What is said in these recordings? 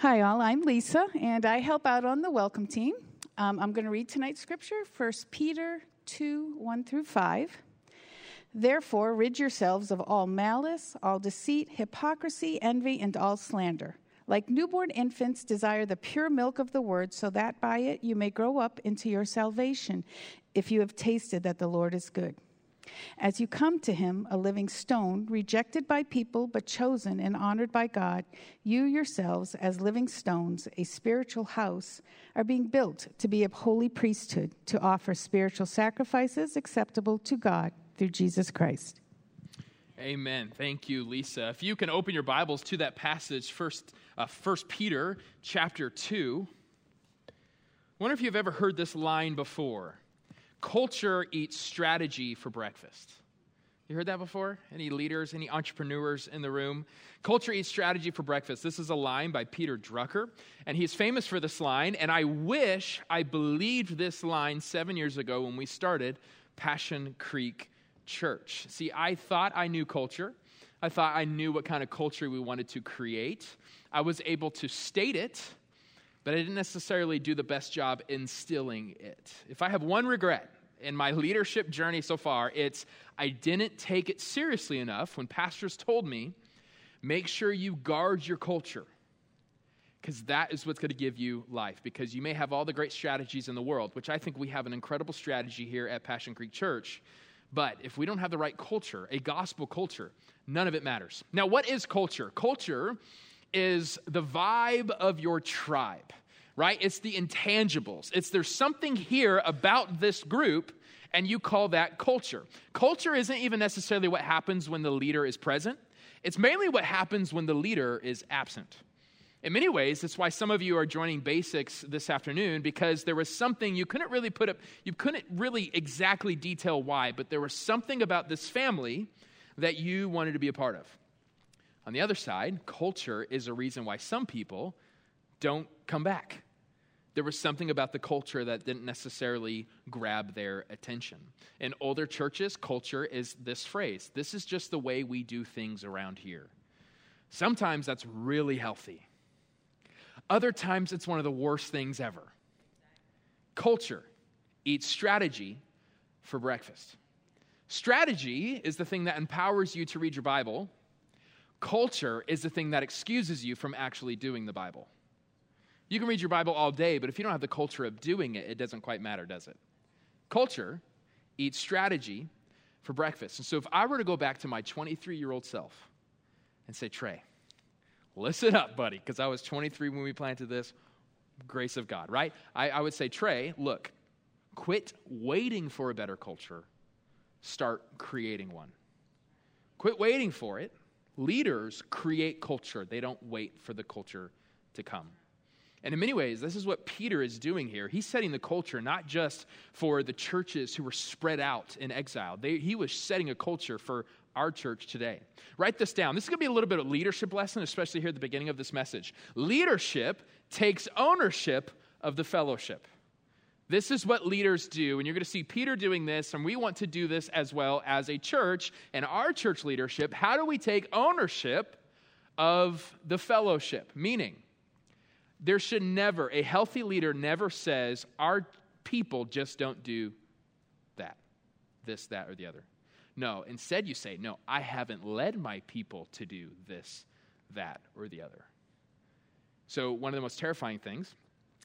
Hi, all. I'm Lisa, and I help out on the welcome team. Um, I'm going to read tonight's scripture, 1 Peter 2 1 through 5. Therefore, rid yourselves of all malice, all deceit, hypocrisy, envy, and all slander. Like newborn infants, desire the pure milk of the word, so that by it you may grow up into your salvation, if you have tasted that the Lord is good. As you come to him, a living stone, rejected by people, but chosen and honored by God, you yourselves, as living stones, a spiritual house, are being built to be a holy priesthood, to offer spiritual sacrifices acceptable to God through Jesus Christ. Amen. Thank you, Lisa. If you can open your Bibles to that passage, first, uh, First Peter chapter two. I wonder if you've ever heard this line before. Culture eats strategy for breakfast. You heard that before? Any leaders, any entrepreneurs in the room? Culture eats strategy for breakfast. This is a line by Peter Drucker, and he's famous for this line. And I wish I believed this line seven years ago when we started Passion Creek Church. See, I thought I knew culture. I thought I knew what kind of culture we wanted to create. I was able to state it, but I didn't necessarily do the best job instilling it. If I have one regret in my leadership journey so far, it's I didn't take it seriously enough when pastors told me, make sure you guard your culture. Because that is what's going to give you life. Because you may have all the great strategies in the world, which I think we have an incredible strategy here at Passion Creek Church. But if we don't have the right culture, a gospel culture, none of it matters. Now, what is culture? Culture is the vibe of your tribe, right? It's the intangibles. It's there's something here about this group, and you call that culture. Culture isn't even necessarily what happens when the leader is present, it's mainly what happens when the leader is absent. In many ways, that's why some of you are joining basics this afternoon because there was something you couldn't really put up, you couldn't really exactly detail why, but there was something about this family that you wanted to be a part of. On the other side, culture is a reason why some people don't come back. There was something about the culture that didn't necessarily grab their attention. In older churches, culture is this phrase this is just the way we do things around here. Sometimes that's really healthy. Other times, it's one of the worst things ever. Culture eats strategy for breakfast. Strategy is the thing that empowers you to read your Bible Culture is the thing that excuses you from actually doing the Bible. You can read your Bible all day, but if you don't have the culture of doing it, it doesn't quite matter, does it? Culture eats strategy for breakfast. And so if I were to go back to my 23 year old self and say, Trey, listen up, buddy, because I was 23 when we planted this, grace of God, right? I, I would say, Trey, look, quit waiting for a better culture, start creating one. Quit waiting for it Leaders create culture, they don't wait for the culture to come. And in many ways, this is what Peter is doing here. He's setting the culture not just for the churches who were spread out in exile, they, he was setting a culture for our church today. Write this down. This is going to be a little bit of leadership lesson, especially here at the beginning of this message. Leadership takes ownership of the fellowship. This is what leaders do, and you're going to see Peter doing this, and we want to do this as well as a church and our church leadership. How do we take ownership of the fellowship? Meaning, there should never, a healthy leader never says, Our people just don't do that, this, that, or the other. No, instead you say, No, I haven't led my people to do this, that, or the other. So, one of the most terrifying things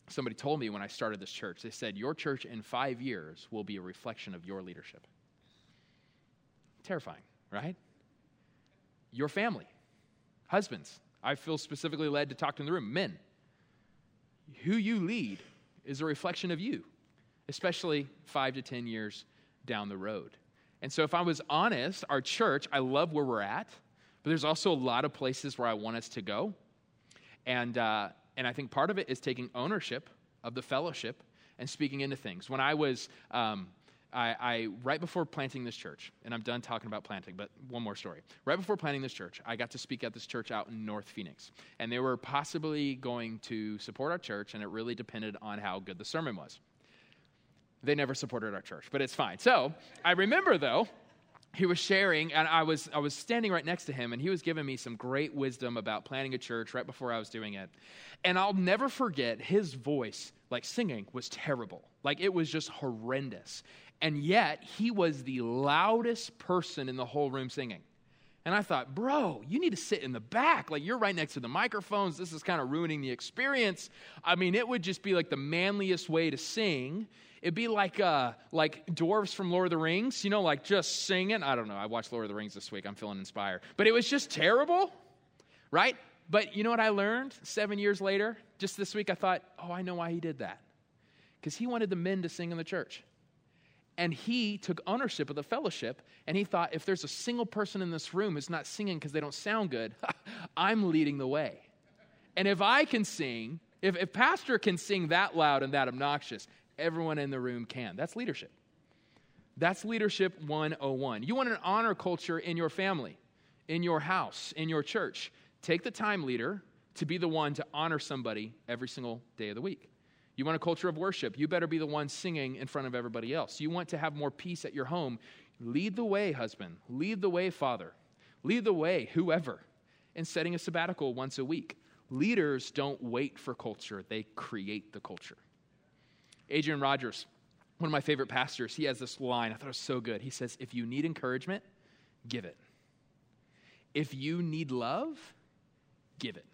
somebody told me when I started this church, they said, Your church in five years will be a reflection of your leadership. Terrifying, right? Your family, husbands. I feel specifically led to talk to in the room. Men, who you lead is a reflection of you, especially five to 10 years down the road. And so, if I was honest, our church, I love where we're at, but there's also a lot of places where I want us to go. And, uh, and I think part of it is taking ownership of the fellowship and speaking into things. When I was, um, I, I, right before planting this church, and I'm done talking about planting, but one more story. Right before planting this church, I got to speak at this church out in North Phoenix, and they were possibly going to support our church, and it really depended on how good the sermon was. They never supported our church, but it's fine. So I remember though he was sharing, and I was, I was standing right next to him, and he was giving me some great wisdom about planning a church right before I was doing it. And I'll never forget his voice, like singing, was terrible. Like it was just horrendous. And yet, he was the loudest person in the whole room singing. And I thought, bro, you need to sit in the back. Like, you're right next to the microphones. This is kind of ruining the experience. I mean, it would just be like the manliest way to sing. It'd be like uh, like dwarves from Lord of the Rings, you know, like just singing. I don't know. I watched Lord of the Rings this week. I'm feeling inspired. But it was just terrible, right? But you know what I learned seven years later? Just this week, I thought, oh, I know why he did that. Because he wanted the men to sing in the church. And he took ownership of the fellowship, and he thought, if there's a single person in this room who's not singing because they don't sound good, I'm leading the way. And if I can sing, if, if Pastor can sing that loud and that obnoxious, everyone in the room can. That's leadership. That's leadership 101. You want an honor culture in your family, in your house, in your church. Take the time leader to be the one to honor somebody every single day of the week. You want a culture of worship, you better be the one singing in front of everybody else. You want to have more peace at your home, lead the way, husband. Lead the way, father. Lead the way, whoever, in setting a sabbatical once a week. Leaders don't wait for culture, they create the culture. Adrian Rogers, one of my favorite pastors, he has this line. I thought it was so good. He says, If you need encouragement, give it. If you need love, give it.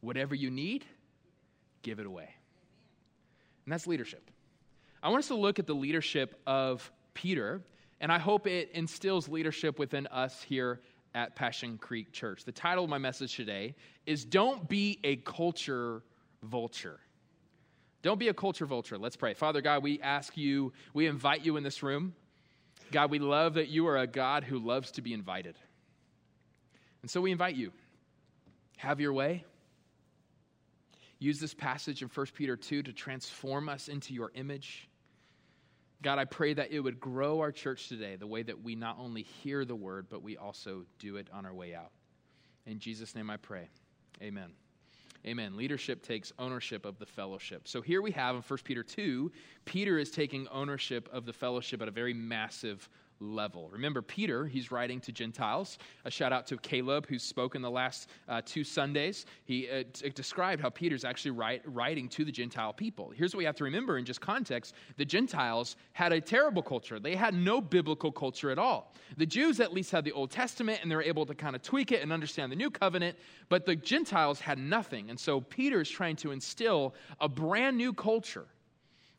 Whatever you need, give it away. And that's leadership. I want us to look at the leadership of Peter, and I hope it instills leadership within us here at Passion Creek Church. The title of my message today is Don't Be a Culture Vulture. Don't be a culture vulture. Let's pray. Father God, we ask you, we invite you in this room. God, we love that you are a God who loves to be invited. And so we invite you. Have your way. Use this passage in 1 Peter 2 to transform us into your image. God, I pray that it would grow our church today the way that we not only hear the word, but we also do it on our way out. In Jesus' name I pray. Amen. Amen. Leadership takes ownership of the fellowship. So here we have in 1 Peter 2, Peter is taking ownership of the fellowship at a very massive level. Remember, Peter, he's writing to Gentiles. A shout out to Caleb, who spoke in the last uh, two Sundays. He uh, t- described how Peter's actually write, writing to the Gentile people. Here's what we have to remember in just context the Gentiles had a terrible culture, they had no biblical culture at all. The Jews at least had the Old Testament, and they're able to kind of tweak it and understand the new covenant, but the Gentiles had nothing. And so Peter's trying to instill a brand new culture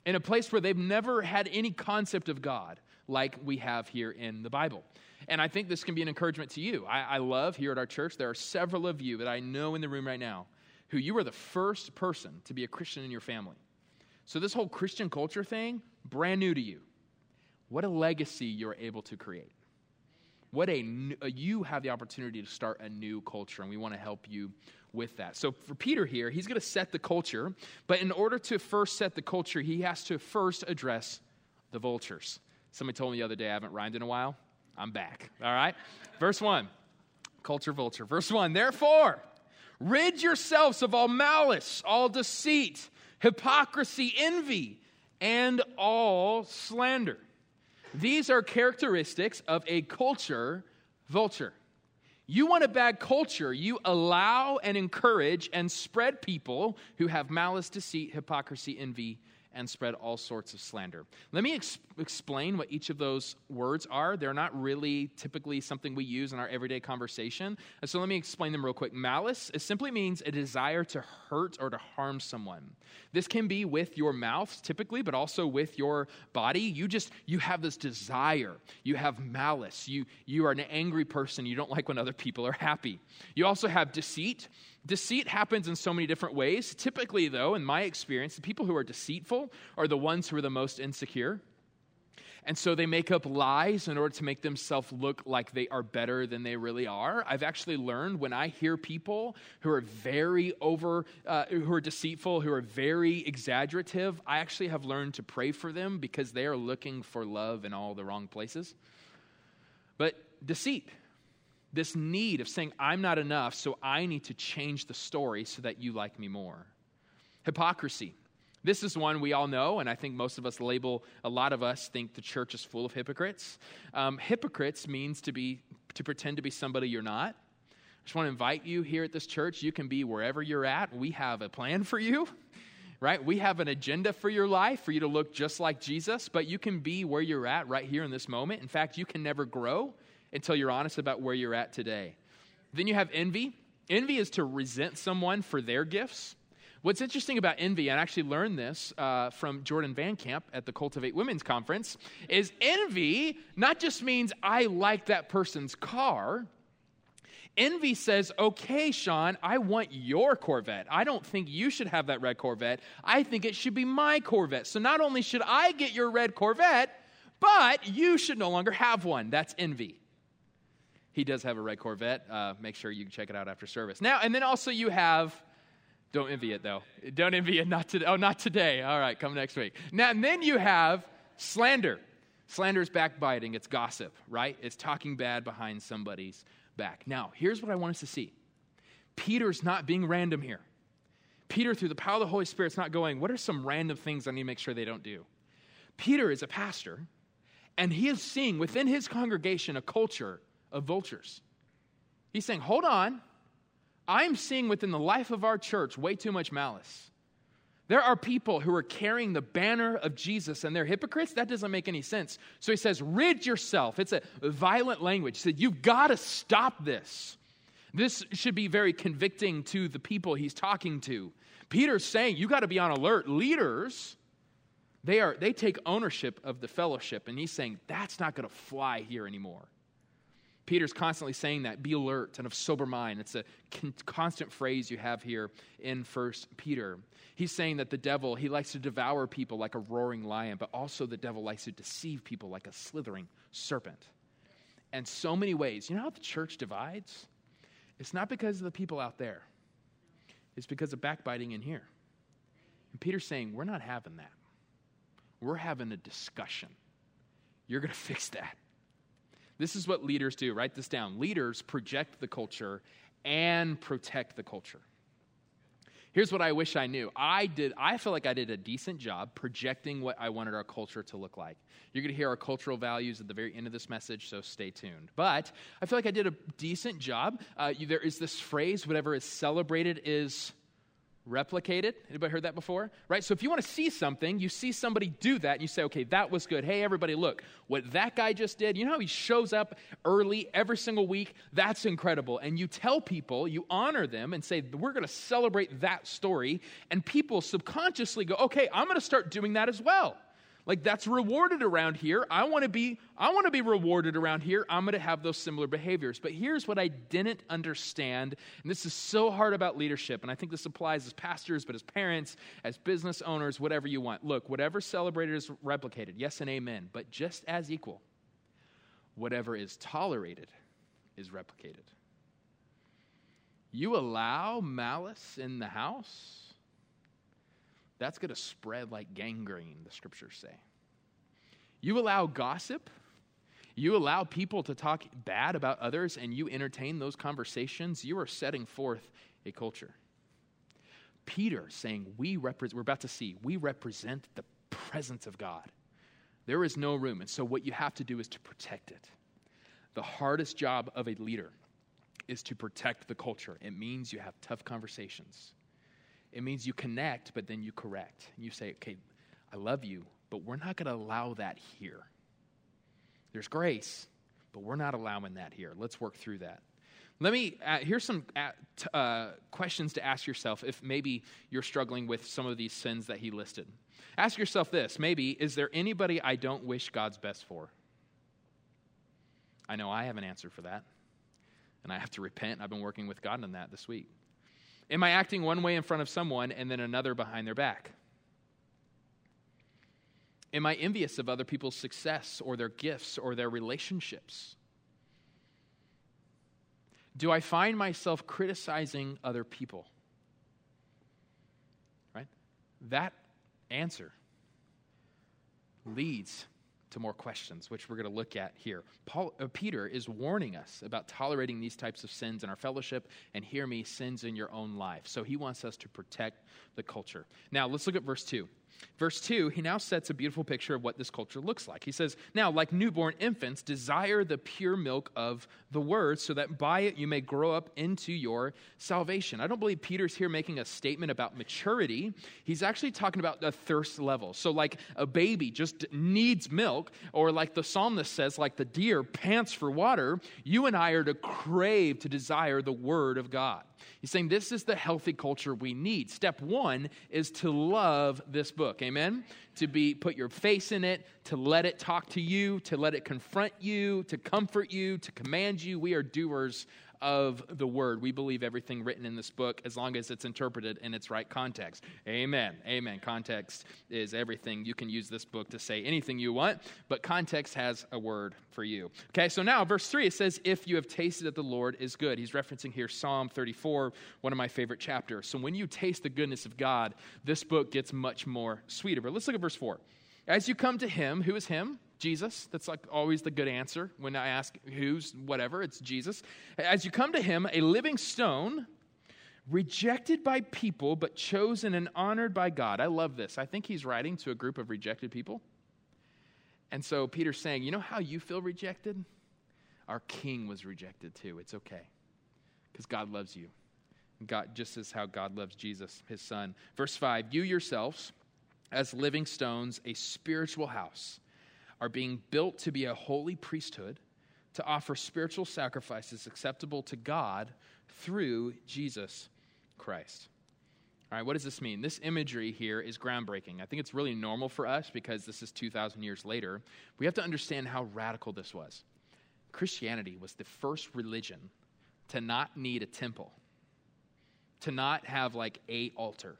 in a place where they've never had any concept of God like we have here in the Bible. And I think this can be an encouragement to you. I, I, love here at our church, there are several of you that I know in the room right now who you were the first person to be a Christian in your family. So, this whole Christian culture thing, brand new to you. What a legacy you're able to create. What a, you have the opportunity to start a new culture, and we want to help you with that. So, for Peter here, he's going to set the culture, but in order to first set the culture, he has to first address the vultures. Somebody told me the other day I haven't rhymed in a while. I'm back. All right? Verse 1, culture vulture. Verse 1, therefore, rid yourselves of all malice, all deceit, hypocrisy, envy, and all slander. These are characteristics of a culture vulture. You want a bad culture, you allow and encourage and spread people who have malice, deceit, hypocrisy, envy, and spread all sorts of slander. Let me ex- explain what each of those words are. They're not really typically something we use in our everyday conversation. So let me explain them real quick. Malice it simply means a desire to hurt or to harm someone. This can be with your mouth typically, but also with your body. You just you have this desire. You have malice. You you are an angry person. You don't like when other people are happy. You also have deceit. Deceit happens in so many different ways. Typically, though, in my experience, the people who are deceitful are the ones who are the most insecure. And so they make up lies in order to make themselves look like they are better than they really are. I've actually learned when I hear people who are very over, uh, who are deceitful, who are very exaggerative, I actually have learned to pray for them because they are looking for love in all the wrong places. But deceit, this need of saying, I'm not enough, so I need to change the story so that you like me more. Hypocrisy. This is one we all know, and I think most of us label, a lot of us think the church is full of hypocrites. Um, hypocrites means to be to pretend to be somebody you're not. I just want to invite you here at this church. You can be wherever you're at. We have a plan for you, right? We have an agenda for your life for you to look just like Jesus, but you can be where you're at right here in this moment. In fact, you can never grow until you're honest about where you're at today. Then you have envy. Envy is to resent someone for their gifts. What's interesting about envy, and I actually learned this uh, from Jordan Van Camp at the Cultivate Women's Conference, is envy not just means I like that person's car. Envy says, okay, Sean, I want your Corvette. I don't think you should have that red Corvette. I think it should be my Corvette. So not only should I get your red Corvette, but you should no longer have one. That's envy. He does have a red Corvette. Uh, make sure you check it out after service. Now, and then also you have don't envy it though. Don't envy it. Not today. Oh, not today. All right, come next week. Now, and then you have slander. Slander is backbiting. It's gossip, right? It's talking bad behind somebody's back. Now, here's what I want us to see. Peter's not being random here. Peter, through the power of the Holy Spirit, is not going, what are some random things I need to make sure they don't do? Peter is a pastor, and he is seeing within his congregation a culture of vultures. He's saying, hold on, I'm seeing within the life of our church way too much malice. There are people who are carrying the banner of Jesus and they're hypocrites. That doesn't make any sense. So he says, rid yourself. It's a violent language. He said, You've got to stop this. This should be very convicting to the people he's talking to. Peter's saying, You got to be on alert. Leaders, they, are, they take ownership of the fellowship. And he's saying, That's not going to fly here anymore. Peter's constantly saying that be alert and of sober mind. It's a con- constant phrase you have here in First Peter. He's saying that the devil, he likes to devour people like a roaring lion, but also the devil likes to deceive people like a slithering serpent. And so many ways. You know how the church divides? It's not because of the people out there, it's because of backbiting in here. And Peter's saying, We're not having that. We're having a discussion. You're going to fix that. This is what leaders do. Write this down. Leaders project the culture and protect the culture. Here's what I wish I knew. I did I feel like I did a decent job projecting what I wanted our culture to look like. You're going to hear our cultural values at the very end of this message, so stay tuned. But I feel like I did a decent job. Uh, there is this phrase whatever is celebrated is replicated. Anybody heard that before? Right? So if you want to see something, you see somebody do that, and you say, okay, that was good. Hey, everybody, look, what that guy just did, you know how he shows up early every single week? That's incredible. And you tell people, you honor them, and say, we're going to celebrate that story. And people subconsciously go, okay, I'm going to start doing that as well. Like that's rewarded around here. I want to be I want to be rewarded around here. I'm going to have those similar behaviors. But here's what I didn't understand, and this is so hard about leadership, and I think this applies as pastors, but as parents, as business owners, whatever you want. Look, whatever celebrated is replicated. Yes and amen. But just as equal, whatever is tolerated is replicated. You allow malice in the house, that's going to spread like gangrene, the scriptures say. You allow gossip, you allow people to talk bad about others, and you entertain those conversations, you are setting forth a culture. Peter saying, we repre- We're about to see, we represent the presence of God. There is no room. And so, what you have to do is to protect it. The hardest job of a leader is to protect the culture. It means you have tough conversations. It means you connect, but then you correct. You say, okay, I love you, but we're not going to allow that here. There's grace, but we're not allowing that here. Let's work through that. Let me, uh, here's some uh, uh, questions to ask yourself if maybe you're struggling with some of these sins that he listed. Ask yourself this maybe, is there anybody I don't wish God's best for? I know I have an answer for that. And I have to repent. I've been working with God on that this week. Am I acting one way in front of someone and then another behind their back? Am I envious of other people's success or their gifts or their relationships? Do I find myself criticizing other people? Right? That answer leads to more questions, which we're going to look at here. Paul, uh, Peter is warning us about tolerating these types of sins in our fellowship, and hear me, sins in your own life. So he wants us to protect the culture. Now, let's look at verse 2. Verse 2, he now sets a beautiful picture of what this culture looks like. He says, Now, like newborn infants, desire the pure milk of the word, so that by it you may grow up into your salvation. I don't believe Peter's here making a statement about maturity. He's actually talking about the thirst level. So, like a baby just needs milk, or like the psalmist says, like the deer pants for water, you and I are to crave, to desire the word of God. He's saying this is the healthy culture we need. Step one is to love this book. Amen? To be put your face in it, to let it talk to you, to let it confront you, to comfort you, to command you. We are doers of the word. We believe everything written in this book as long as it's interpreted in its right context. Amen. Amen. Context is everything. You can use this book to say anything you want, but context has a word for you. Okay, so now verse 3 it says, If you have tasted that the Lord is good. He's referencing here Psalm 34, one of my favorite chapters. So when you taste the goodness of God, this book gets much more sweeter. But let's look at verse 4. As you come to him, who is him? Jesus. That's like always the good answer when I ask who's whatever, it's Jesus. As you come to him, a living stone, rejected by people, but chosen and honored by God. I love this. I think he's writing to a group of rejected people. And so Peter's saying, You know how you feel rejected? Our king was rejected too. It's okay because God loves you. God, just as how God loves Jesus, his son. Verse 5 You yourselves, as living stones, a spiritual house are being built to be a holy priesthood, to offer spiritual sacrifices acceptable to God through Jesus Christ. All right, what does this mean? This imagery here is groundbreaking. I think it's really normal for us because this is 2,000 years later. We have to understand how radical this was. Christianity was the first religion to not need a temple, to not have like a altar,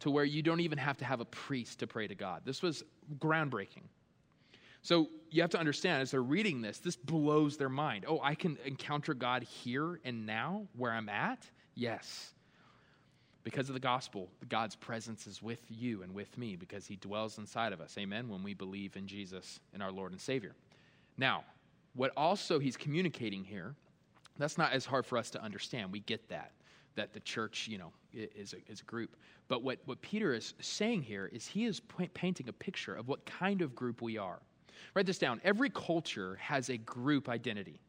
to where you don't even have to have a priest to pray to God. This was groundbreaking. So you have to understand as they're reading this, this blows their mind. Oh, I can encounter God here and now where I'm at? Yes. Because of the gospel, God's presence is with you and with me because he dwells inside of us. Amen. When we believe in Jesus and our Lord and Savior. Now, what also he's communicating here, that's not as hard for us to understand. We get that, that the church, you know, is a, is a group. But what, what Peter is saying here is he is painting a picture of what kind of group we are. Write this down. Every culture has a group identity.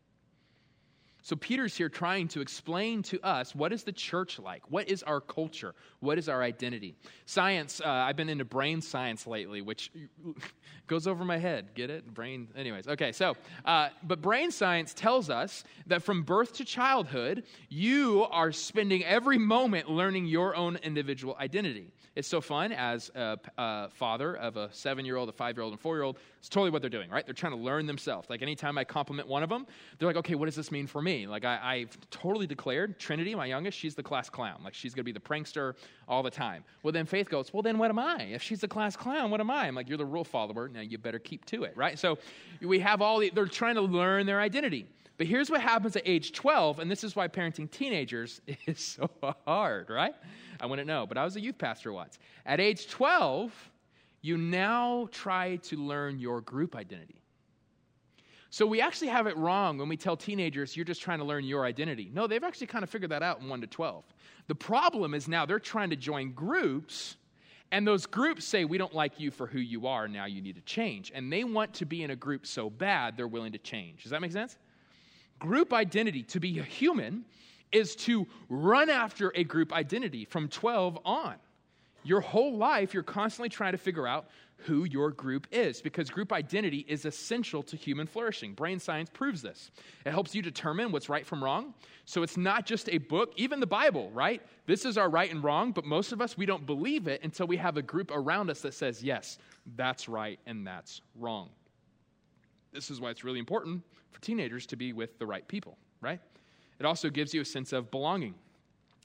So Peter's here trying to explain to us what is the church like? What is our culture? What is our identity? Science, uh, I've been into brain science lately, which goes over my head. Get it? Brain, anyways. Okay, so, uh, but brain science tells us that from birth to childhood, you are spending every moment learning your own individual identity. It's so fun as a, a father of a seven year old, a five year old, and four year old. It's totally what they're doing, right? They're trying to learn themselves. Like anytime I compliment one of them, they're like, okay, what does this mean for me? Like I, have totally declared Trinity, my youngest, she's the class clown. Like she's going to be the prankster all the time. Well, then Faith goes, well, then what am I? If she's the class clown, what am I? I'm like, you're the rule follower. Now you better keep to it, right? So we have all the, they're trying to learn their identity. But here's what happens at age 12, and this is why parenting teenagers is so hard, right? I wouldn't know, but I was a youth pastor once. At age 12, you now try to learn your group identity. So we actually have it wrong when we tell teenagers you're just trying to learn your identity. No, they've actually kind of figured that out in 1 to 12. The problem is now they're trying to join groups, and those groups say, We don't like you for who you are, now you need to change. And they want to be in a group so bad, they're willing to change. Does that make sense? Group identity, to be a human, is to run after a group identity from 12 on. Your whole life, you're constantly trying to figure out who your group is because group identity is essential to human flourishing. Brain science proves this. It helps you determine what's right from wrong. So it's not just a book, even the Bible, right? This is our right and wrong, but most of us, we don't believe it until we have a group around us that says, yes, that's right and that's wrong. This is why it's really important for teenagers to be with the right people, right? It also gives you a sense of belonging.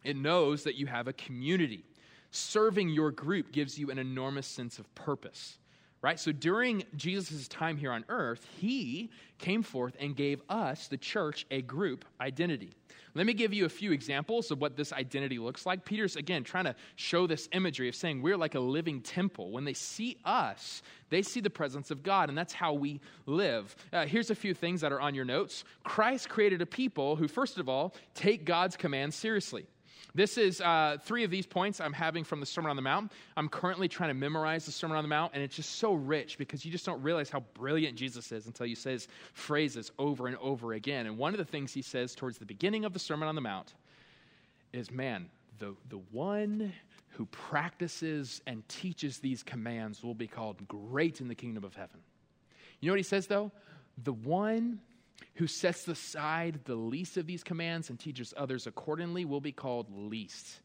It knows that you have a community. Serving your group gives you an enormous sense of purpose, right? So during Jesus' time here on earth, he came forth and gave us, the church, a group identity. Let me give you a few examples of what this identity looks like. Peter's, again, trying to show this imagery of saying we're like a living temple. When they see us, they see the presence of God, and that's how we live. Uh, here's a few things that are on your notes. Christ created a people who, first of all, take God's commands seriously. This is uh, three of these points I'm having from the Sermon on the Mount. I'm currently trying to memorize the Sermon on the Mount, and it's just so rich because you just don't realize how brilliant Jesus is until you say his phrases over and over again. And one of the things he says towards the beginning of the Sermon on the Mount is, man, the, the one who practices and teaches these commands will be called great in the kingdom of heaven. You know what he says, though? The one who sets aside the least of these commands and teaches others accordingly will be called least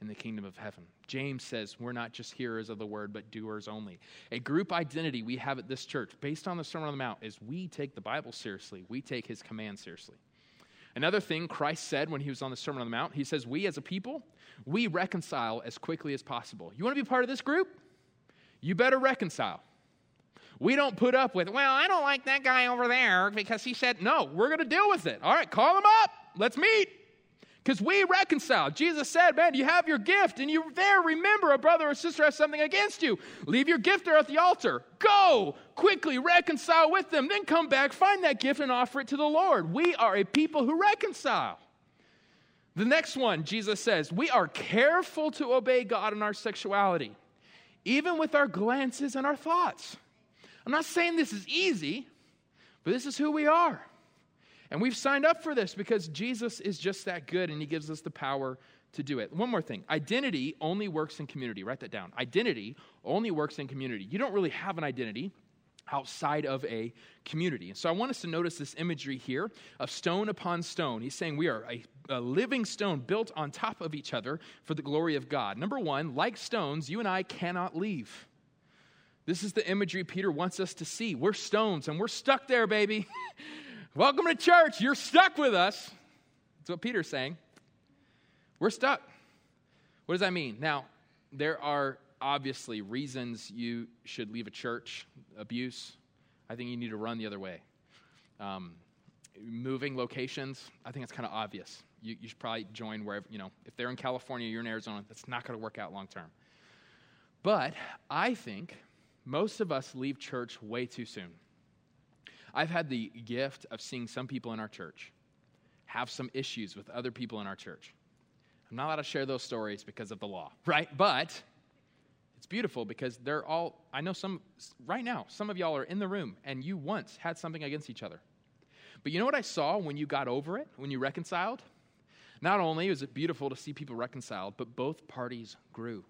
in the kingdom of heaven. James says we're not just hearers of the word, but doers only. A group identity we have at this church, based on the Sermon on the Mount, is we take the Bible seriously, we take his commands seriously. Another thing Christ said when he was on the Sermon on the Mount, he says, We as a people, we reconcile as quickly as possible. You want to be part of this group? You better reconcile. We don't put up with, well, I don't like that guy over there because he said, no, we're going to deal with it. All right, call him up. Let's meet. Because we reconcile. Jesus said, man, you have your gift and you're there. Remember, a brother or sister has something against you. Leave your gift there at the altar. Go quickly, reconcile with them. Then come back, find that gift, and offer it to the Lord. We are a people who reconcile. The next one, Jesus says, we are careful to obey God in our sexuality, even with our glances and our thoughts. I'm not saying this is easy, but this is who we are. And we've signed up for this because Jesus is just that good and he gives us the power to do it. One more thing identity only works in community. Write that down. Identity only works in community. You don't really have an identity outside of a community. And so I want us to notice this imagery here of stone upon stone. He's saying we are a, a, living stone built on top of each other for the glory of God. Number one, like stones, you and I cannot leave. This is the imagery Peter wants us to see. We're stones and we're stuck there, baby. Welcome to church. You're stuck with us. That's what Peter's saying. We're stuck. What does that mean? Now, there are obviously reasons you should leave a church abuse. I think you need to run the other way. Um, moving locations, I think it's kind of obvious. You, you should probably join wherever, you know, if they're in California, you're in Arizona, that's not going to work out long term. But I think most of us leave church way too soon. I've had the gift of seeing some people in our church have some issues with other people in our church. I'm not allowed to share those stories because of the law, right? But it's beautiful because they're all, I know some, right now, some of y'all are in the room and you once had something against each other. But you know what I saw when you got over it, when you reconciled? Not only was it beautiful to see people reconciled, but both parties grew.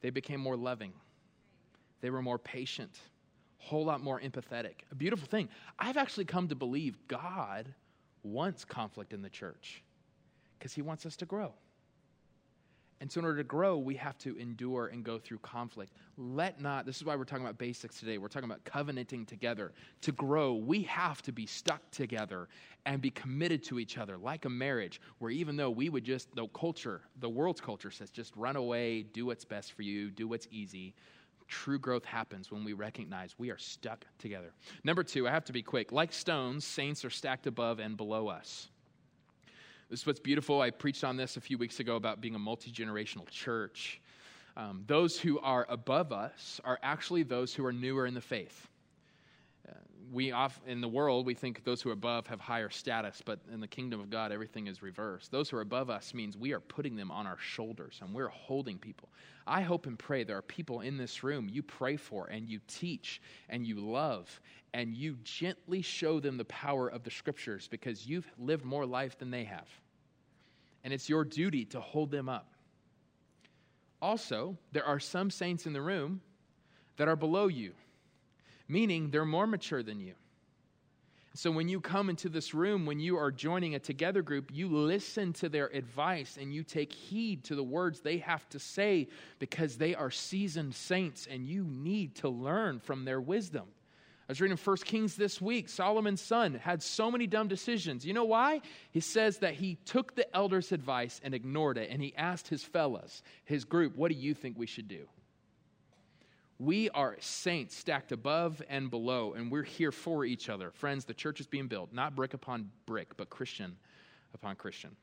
They became more loving, they were more patient, a whole lot more empathetic. A beautiful thing. I've actually come to believe God wants conflict in the church because he wants us to grow. And so, in order to grow, we have to endure and go through conflict. Let not, this is why we're talking about basics today. We're talking about covenanting together. To grow, we have to be stuck together and be committed to each other, like a marriage, where even though we would just, the culture, the world's culture says, just run away, do what's best for you, do what's easy. True growth happens when we recognize we are stuck together. Number two, I have to be quick. Like stones, saints are stacked above and below us. This is what's beautiful. I preached on this a few weeks ago about being a multi generational church. Um, those who are above us are actually those who are newer in the faith we off in the world we think those who are above have higher status but in the kingdom of god everything is reversed. Those who are above us means we are putting them on our shoulders and we're holding people. I hope and pray there are people in this room you pray for and you teach and you love and you gently show them the power of the scriptures because you've lived more life than they have. And it's your duty to hold them up. Also there are some saints in the room that are below you meaning they're more mature than you. So when you come into this room, when you are joining a together group, you listen to their advice and you take heed to the words they have to say because they are seasoned saints and you need to learn from their wisdom. I was reading 1 Kings this week. Solomon's son had so many dumb decisions. You know why? He says that he took the elders' advice and ignored it, and he asked his fellas, his group, what do you think we should do? We are saints stacked above and below, and we're here for each other. Friends, the church is being built, not brick upon brick, but Christian upon Christian.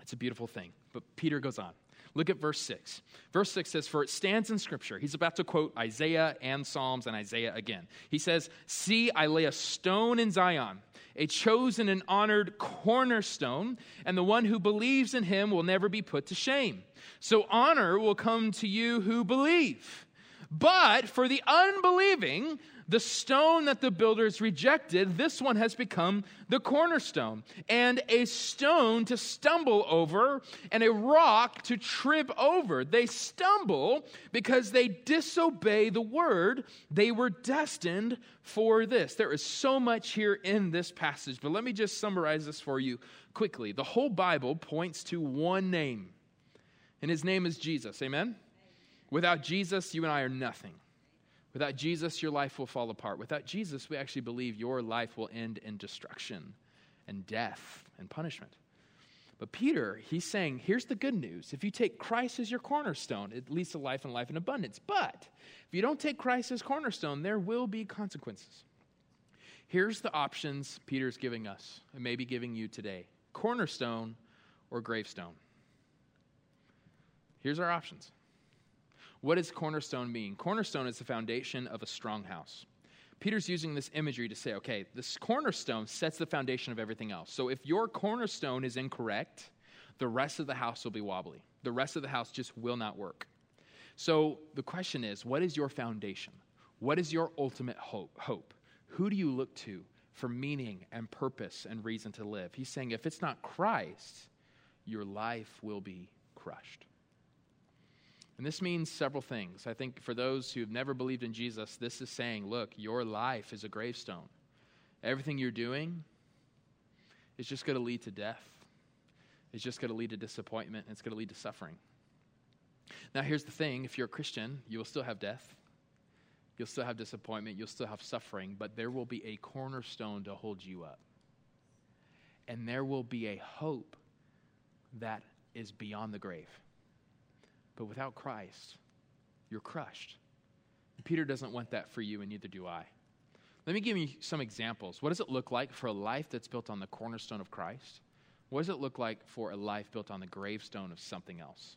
It's a beautiful thing. But Peter goes on. Look at verse 6. Verse 6 says, For it stands in Scripture. He's about to quote Isaiah and Psalms and Isaiah again. He says, See, I lay a stone in Zion, a chosen and honored cornerstone, and the one who believes in him will never be put to shame. So honor will come to you who believe. But for the unbelieving, the stone that the builders rejected, this one has become the cornerstone, and a stone to stumble over, and a rock to trip over. They stumble because they disobey the word. They were destined for this. There is so much here in this passage, but let me just summarize this for you quickly. The whole Bible points to one name, and his name is Jesus. Amen? Without Jesus, you and I are nothing. Without Jesus, your life will fall apart. Without Jesus, we actually believe your life will end in destruction and death and punishment. But Peter, he's saying, here's the good news. If you take Christ as your cornerstone, it leads to life and life in abundance. But if you don't take Christ as cornerstone, there will be consequences. Here's the options Peter's giving us, and maybe giving you today cornerstone or gravestone. Here's our options what does cornerstone mean? Cornerstone is the foundation of a strong house. Peter's using this imagery to say, okay, this cornerstone sets the foundation of everything else. So if your cornerstone is incorrect, the rest of the house will be wobbly. The rest of the house just will not work. So the question is, what is your foundation? What is your ultimate hope? hope? Who do you look to for meaning and purpose and reason to live? He's saying if it's not Christ, your life will be crushed. And this means several things. I think for those who've never believed in Jesus, this is saying, look, your life is a gravestone. Everything you're doing is just going to lead to death. It's just going to lead to disappointment. It's going to lead to suffering. Now, here's the thing if you're a Christian, you will still have death. You'll still have disappointment. You'll still have suffering. But there will be a cornerstone to hold you up. And there will be a hope that is beyond the grave. But without Christ, you're crushed. And Peter doesn't want that for you, and neither do I. Let me give you some examples. What does it look like for a life that's built on the cornerstone of Christ? What does it look like for a life built on the gravestone of something else?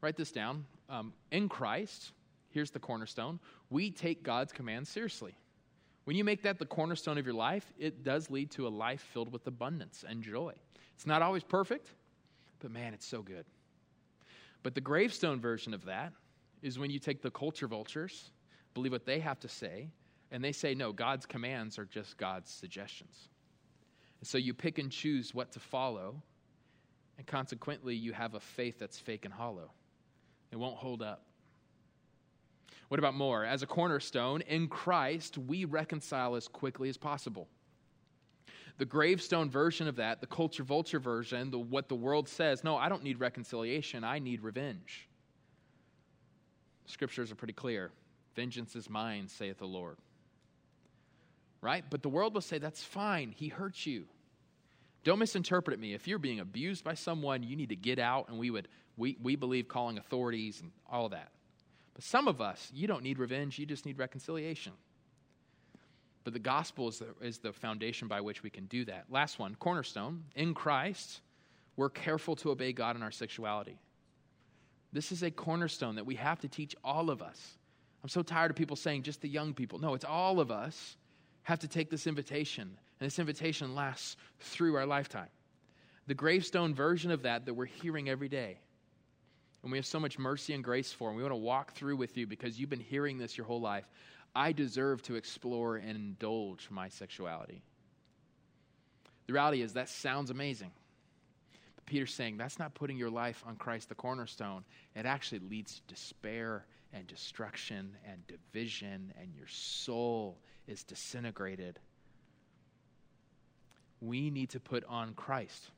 Write this down. Um, in Christ, here's the cornerstone. We take God's commands seriously. When you make that the cornerstone of your life, it does lead to a life filled with abundance and joy. It's not always perfect, but man, it's so good. But the gravestone version of that is when you take the culture vultures, believe what they have to say, and they say, no, God's commands are just God's suggestions. And so you pick and choose what to follow, and consequently, you have a faith that's fake and hollow. It won't hold up. What about more? As a cornerstone, in Christ, we reconcile as quickly as possible. The gravestone version of that, the culture vulture version, the, what the world says, no, I don't need reconciliation, I need revenge. Scriptures are pretty clear. Vengeance is mine, saith the Lord. Right? But the world will say, that's fine, he hurt you. Don't misinterpret me. If you're being abused by someone, you need to get out, and we would we, we believe calling authorities and all that. But some of us, you don't need revenge, you just need reconciliation. But the gospel is the, is the foundation by which we can do that. Last one, cornerstone. In Christ, we're careful to obey God in our sexuality. This is a cornerstone that we have to teach all of us. I'm so tired of people saying just the young people. No, it's all of us have to take this invitation, and this invitation lasts through our lifetime. The gravestone version of that that we're hearing every day. And we have so much mercy and grace for, and we want to walk through with you because you've been hearing this your whole life. I deserve to explore and indulge my sexuality. The reality is, that sounds amazing. But Peter's saying that's not putting your life on Christ, the cornerstone. It actually leads to despair and destruction and division, and your soul is disintegrated. We need to put on Christ.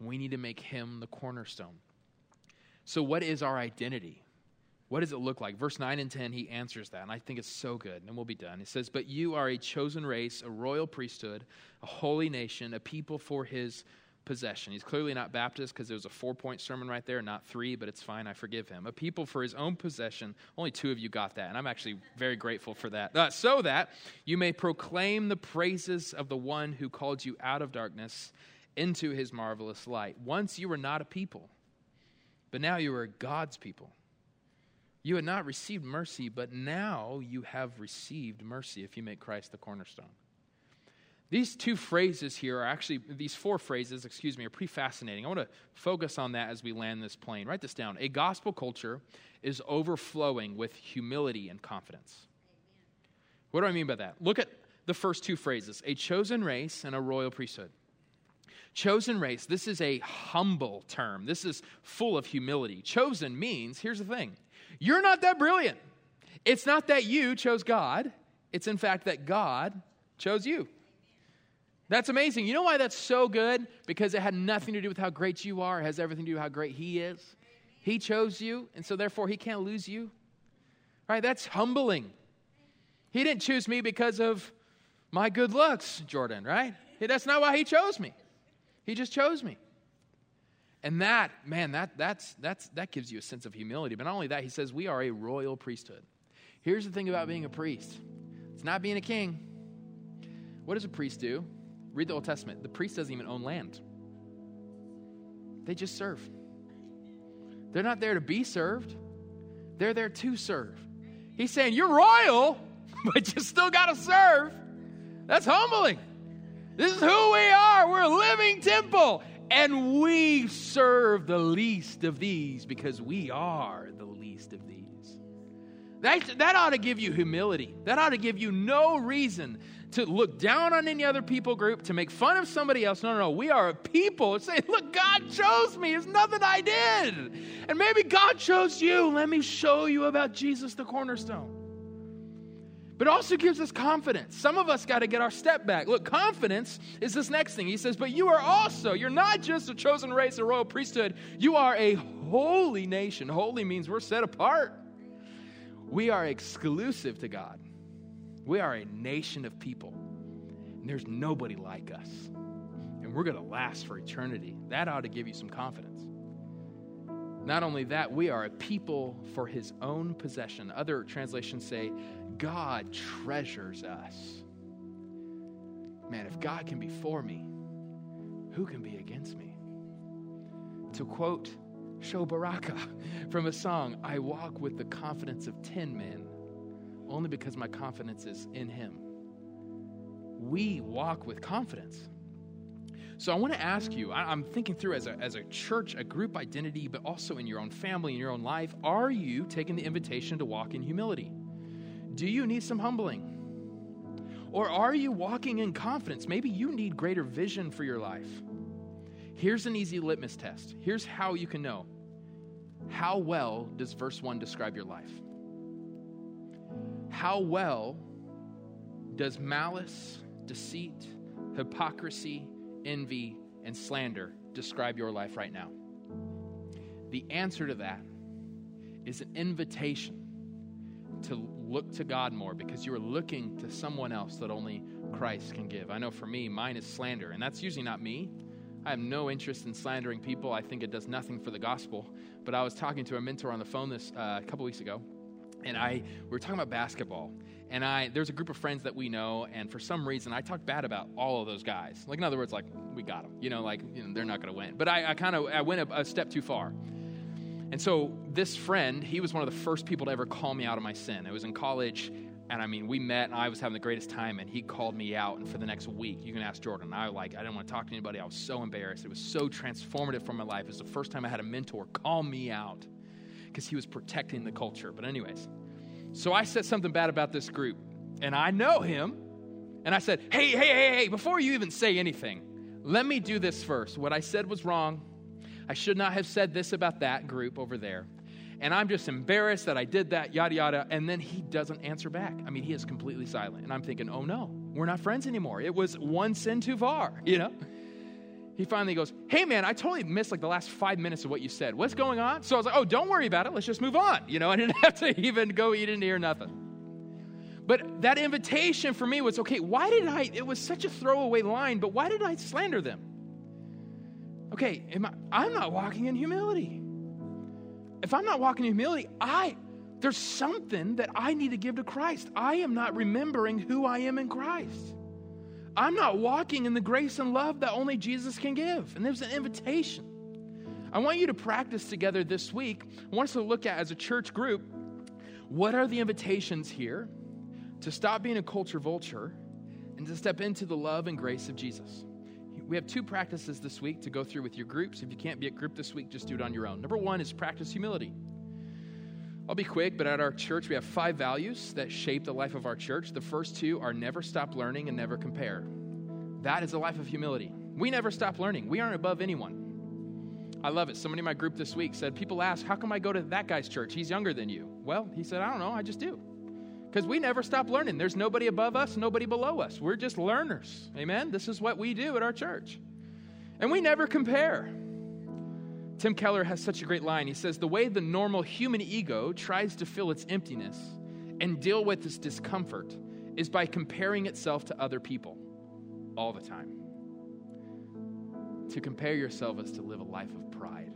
We need to make him the cornerstone. So, what is our identity? What does it look like? Verse 9 and 10, he answers that, and I think it's so good, and we'll be done. He says, But you are a chosen race, a royal priesthood, a holy nation, a people for his possession. He's clearly not Baptist because there was a four point sermon right there, not three, but it's fine. I forgive him. A people for his own possession. Only two of you got that, and I'm actually very grateful for that. Uh, so that you may proclaim the praises of the one who called you out of darkness into his marvelous light. Once you were not a people, but now you are God's people. You had not received mercy, but now you have received mercy if you make Christ the cornerstone. These two phrases here are actually, these four phrases, excuse me, are pretty fascinating. I want to focus on that as we land this plane. Write this down. A gospel culture is overflowing with humility and confidence. What do I mean by that? Look at the first two phrases a chosen race and a royal priesthood. Chosen race, this is a humble term. This is full of humility. Chosen means, here's the thing you're not that brilliant. It's not that you chose God, it's in fact that God chose you. That's amazing. You know why that's so good? Because it had nothing to do with how great you are, it has everything to do with how great He is. He chose you, and so therefore He can't lose you. Right? That's humbling. He didn't choose me because of my good looks, Jordan, right? That's not why He chose me. He just chose me. And that, man, that, that's, that's, that gives you a sense of humility. But not only that, he says we are a royal priesthood. Here's the thing about being a priest it's not being a king. What does a priest do? Read the Old Testament. The priest doesn't even own land, they just serve. They're not there to be served, they're there to serve. He's saying, You're royal, but you still got to serve. That's humbling. This is who we are. We're a living temple. And we serve the least of these because we are the least of these. That, that ought to give you humility. That ought to give you no reason to look down on any other people group, to make fun of somebody else. No, no, no. We are a people Say, look, God chose me. It's nothing I did. And maybe God chose you. Let me show you about Jesus, the cornerstone. But also gives us confidence. Some of us got to get our step back. Look, confidence is this next thing. He says, But you are also, you're not just a chosen race, a royal priesthood, you are a holy nation. Holy means we're set apart. We are exclusive to God. We are a nation of people. And there's nobody like us. And we're going to last for eternity. That ought to give you some confidence. Not only that, we are a people for his own possession. Other translations say, God treasures us. Man, if God can be for me, who can be against me? To quote Sho Baraka from a song, I walk with the confidence of 10 men, only because my confidence is in him. We walk with confidence. So I want to ask you, I'm thinking through as a, as a church, a group identity, but also in your own family, in your own life, are you taking the invitation to walk in humility? Do you need some humbling? Or are you walking in confidence? Maybe you need greater vision for your life. Here's an easy litmus test. Here's how you can know. How well does verse 1 describe your life? How well does malice, deceit, hypocrisy, envy, and slander describe your life right now? The answer to that is an invitation to look to God more because you are looking to someone else that only Christ can give. I know for me, mine is slander, and that's usually not me. I have no interest in slandering people. I think it does nothing for the gospel. But I was talking to a mentor on the phone this uh, a couple weeks ago, and I we were talking about basketball. And I there's a group of friends that we know, and for some reason I talked bad about all of those guys. Like in other words, like we got them. You know, like you know, they're not going to win. But I, I kind of I went a, a step too far. And so this friend, he was one of the first people to ever call me out of my sin. It was in college, and I mean, we met, and I was having the greatest time, and he called me out. And for the next week, you can ask Jordan. I like, I didn't want to talk to anybody. I was so embarrassed. It was so transformative for my life. It was the first time I had a mentor call me out because he was protecting the culture. But anyways, so I said something bad about this group, and I know him, and I said, "Hey, hey, hey, hey! Before you even say anything, let me do this first. What I said was wrong." I should not have said this about that group over there. And I'm just embarrassed that I did that, yada, yada. And then he doesn't answer back. I mean, he is completely silent. And I'm thinking, oh no, we're not friends anymore. It was one sin too far, you know? He finally goes, hey man, I totally missed like the last five minutes of what you said. What's going on? So I was like, oh, don't worry about it. Let's just move on. You know, I didn't have to even go eat into or nothing. But that invitation for me was okay, why did I, it was such a throwaway line, but why did I slander them? okay, I, I'm not walking in humility. If I'm not walking in humility, I there's something that I need to give to Christ. I am not remembering who I am in Christ. I'm not walking in the grace and love that only Jesus can give. And there's an invitation. I want you to practice together this week. I want us to look at, as a church group, what are the invitations here to stop being a culture vulture and to step into the love and grace of Jesus. We have two practices this week to go through with your groups. If you can't be at group this week, just do it on your own. Number one is practice humility. I'll be quick, but at our church, we have five values that shape the life of our church. The first two are never stop learning and never compare. That is a life of humility. We never stop learning, we aren't above anyone. I love it. Somebody in my group this week said, People ask, How come I go to that guy's church? He's younger than you. Well, he said, I don't know, I just do because we never stop learning. There's nobody above us, nobody below us. We're just learners. Amen? This is what we do at our church. And we never compare. Tim Keller has such a great line. He says, The way the normal human ego tries to fill its emptiness and deal with its discomfort is by comparing itself to other people all the time. To compare yourself is to live a life of pride.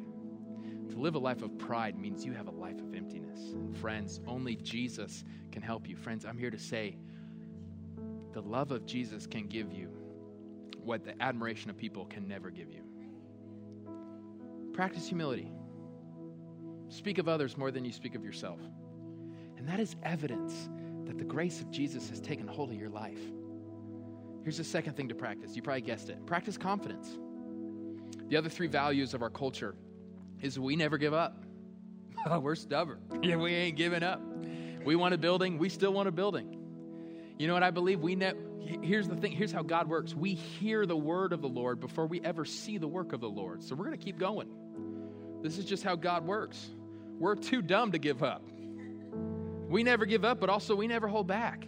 To live a life of pride means you have a life of emptiness. And friends, only Jesus can help you. Friends, I'm here to say the love of Jesus can give you what the admiration of people can never give you. Practice humility. Speak of others more than you speak of yourself. And that is evidence that the grace of Jesus has taken hold of your life. Here's the second thing to practice. You probably guessed it. Practice confidence. The other three values of our culture is we never give up. We're stubborn. Yeah, we ain't giving up. We want a building, we still want a building. You know what I believe? We ne- here's the thing, here's how God works. We hear the word of the Lord before we ever see the work of the Lord. So we're going to keep going. This is just how God works. We're too dumb to give up. We never give up, but also we never hold back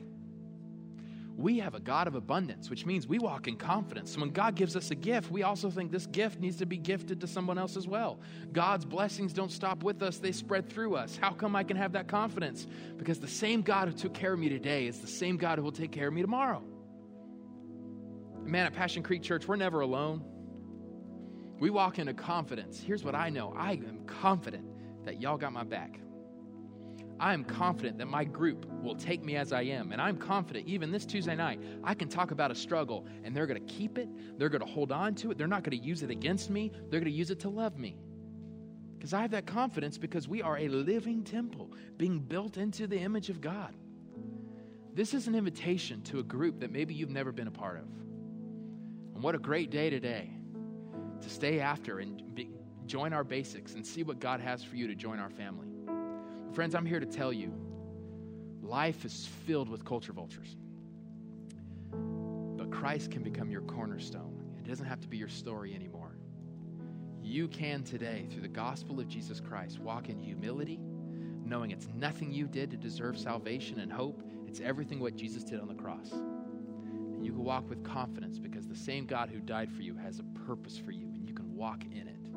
we have a God of abundance, which means we walk in confidence. When God gives us a gift, we also think this gift needs to be gifted to someone else as well. God's blessings don't stop with us, they spread through us. How come I can have that confidence? Because the same God who took care of me today is the same God who will take care of me tomorrow. Man, at Passion Creek Church, we're never alone. We walk into confidence. Here's what I know I am confident that y'all got my back. I am confident that my group will take me as I am. And I'm confident, even this Tuesday night, I can talk about a struggle and they're going to keep it. They're going to hold on to it. They're not going to use it against me. They're going to use it to love me. Because I have that confidence because we are a living temple being built into the image of God. This is an invitation to a group that maybe you've never been a part of. And what a great day today to stay after and be, join our basics and see what God has for you to join our family. Friends, I'm here to tell you life is filled with culture vultures. But Christ can become your cornerstone. It doesn't have to be your story anymore. You can today, through the gospel of Jesus Christ, walk in humility, knowing it's nothing you did to deserve salvation and hope, it's everything what Jesus did on the cross. And you can walk with confidence because the same God who died for you has a purpose for you, walk in it.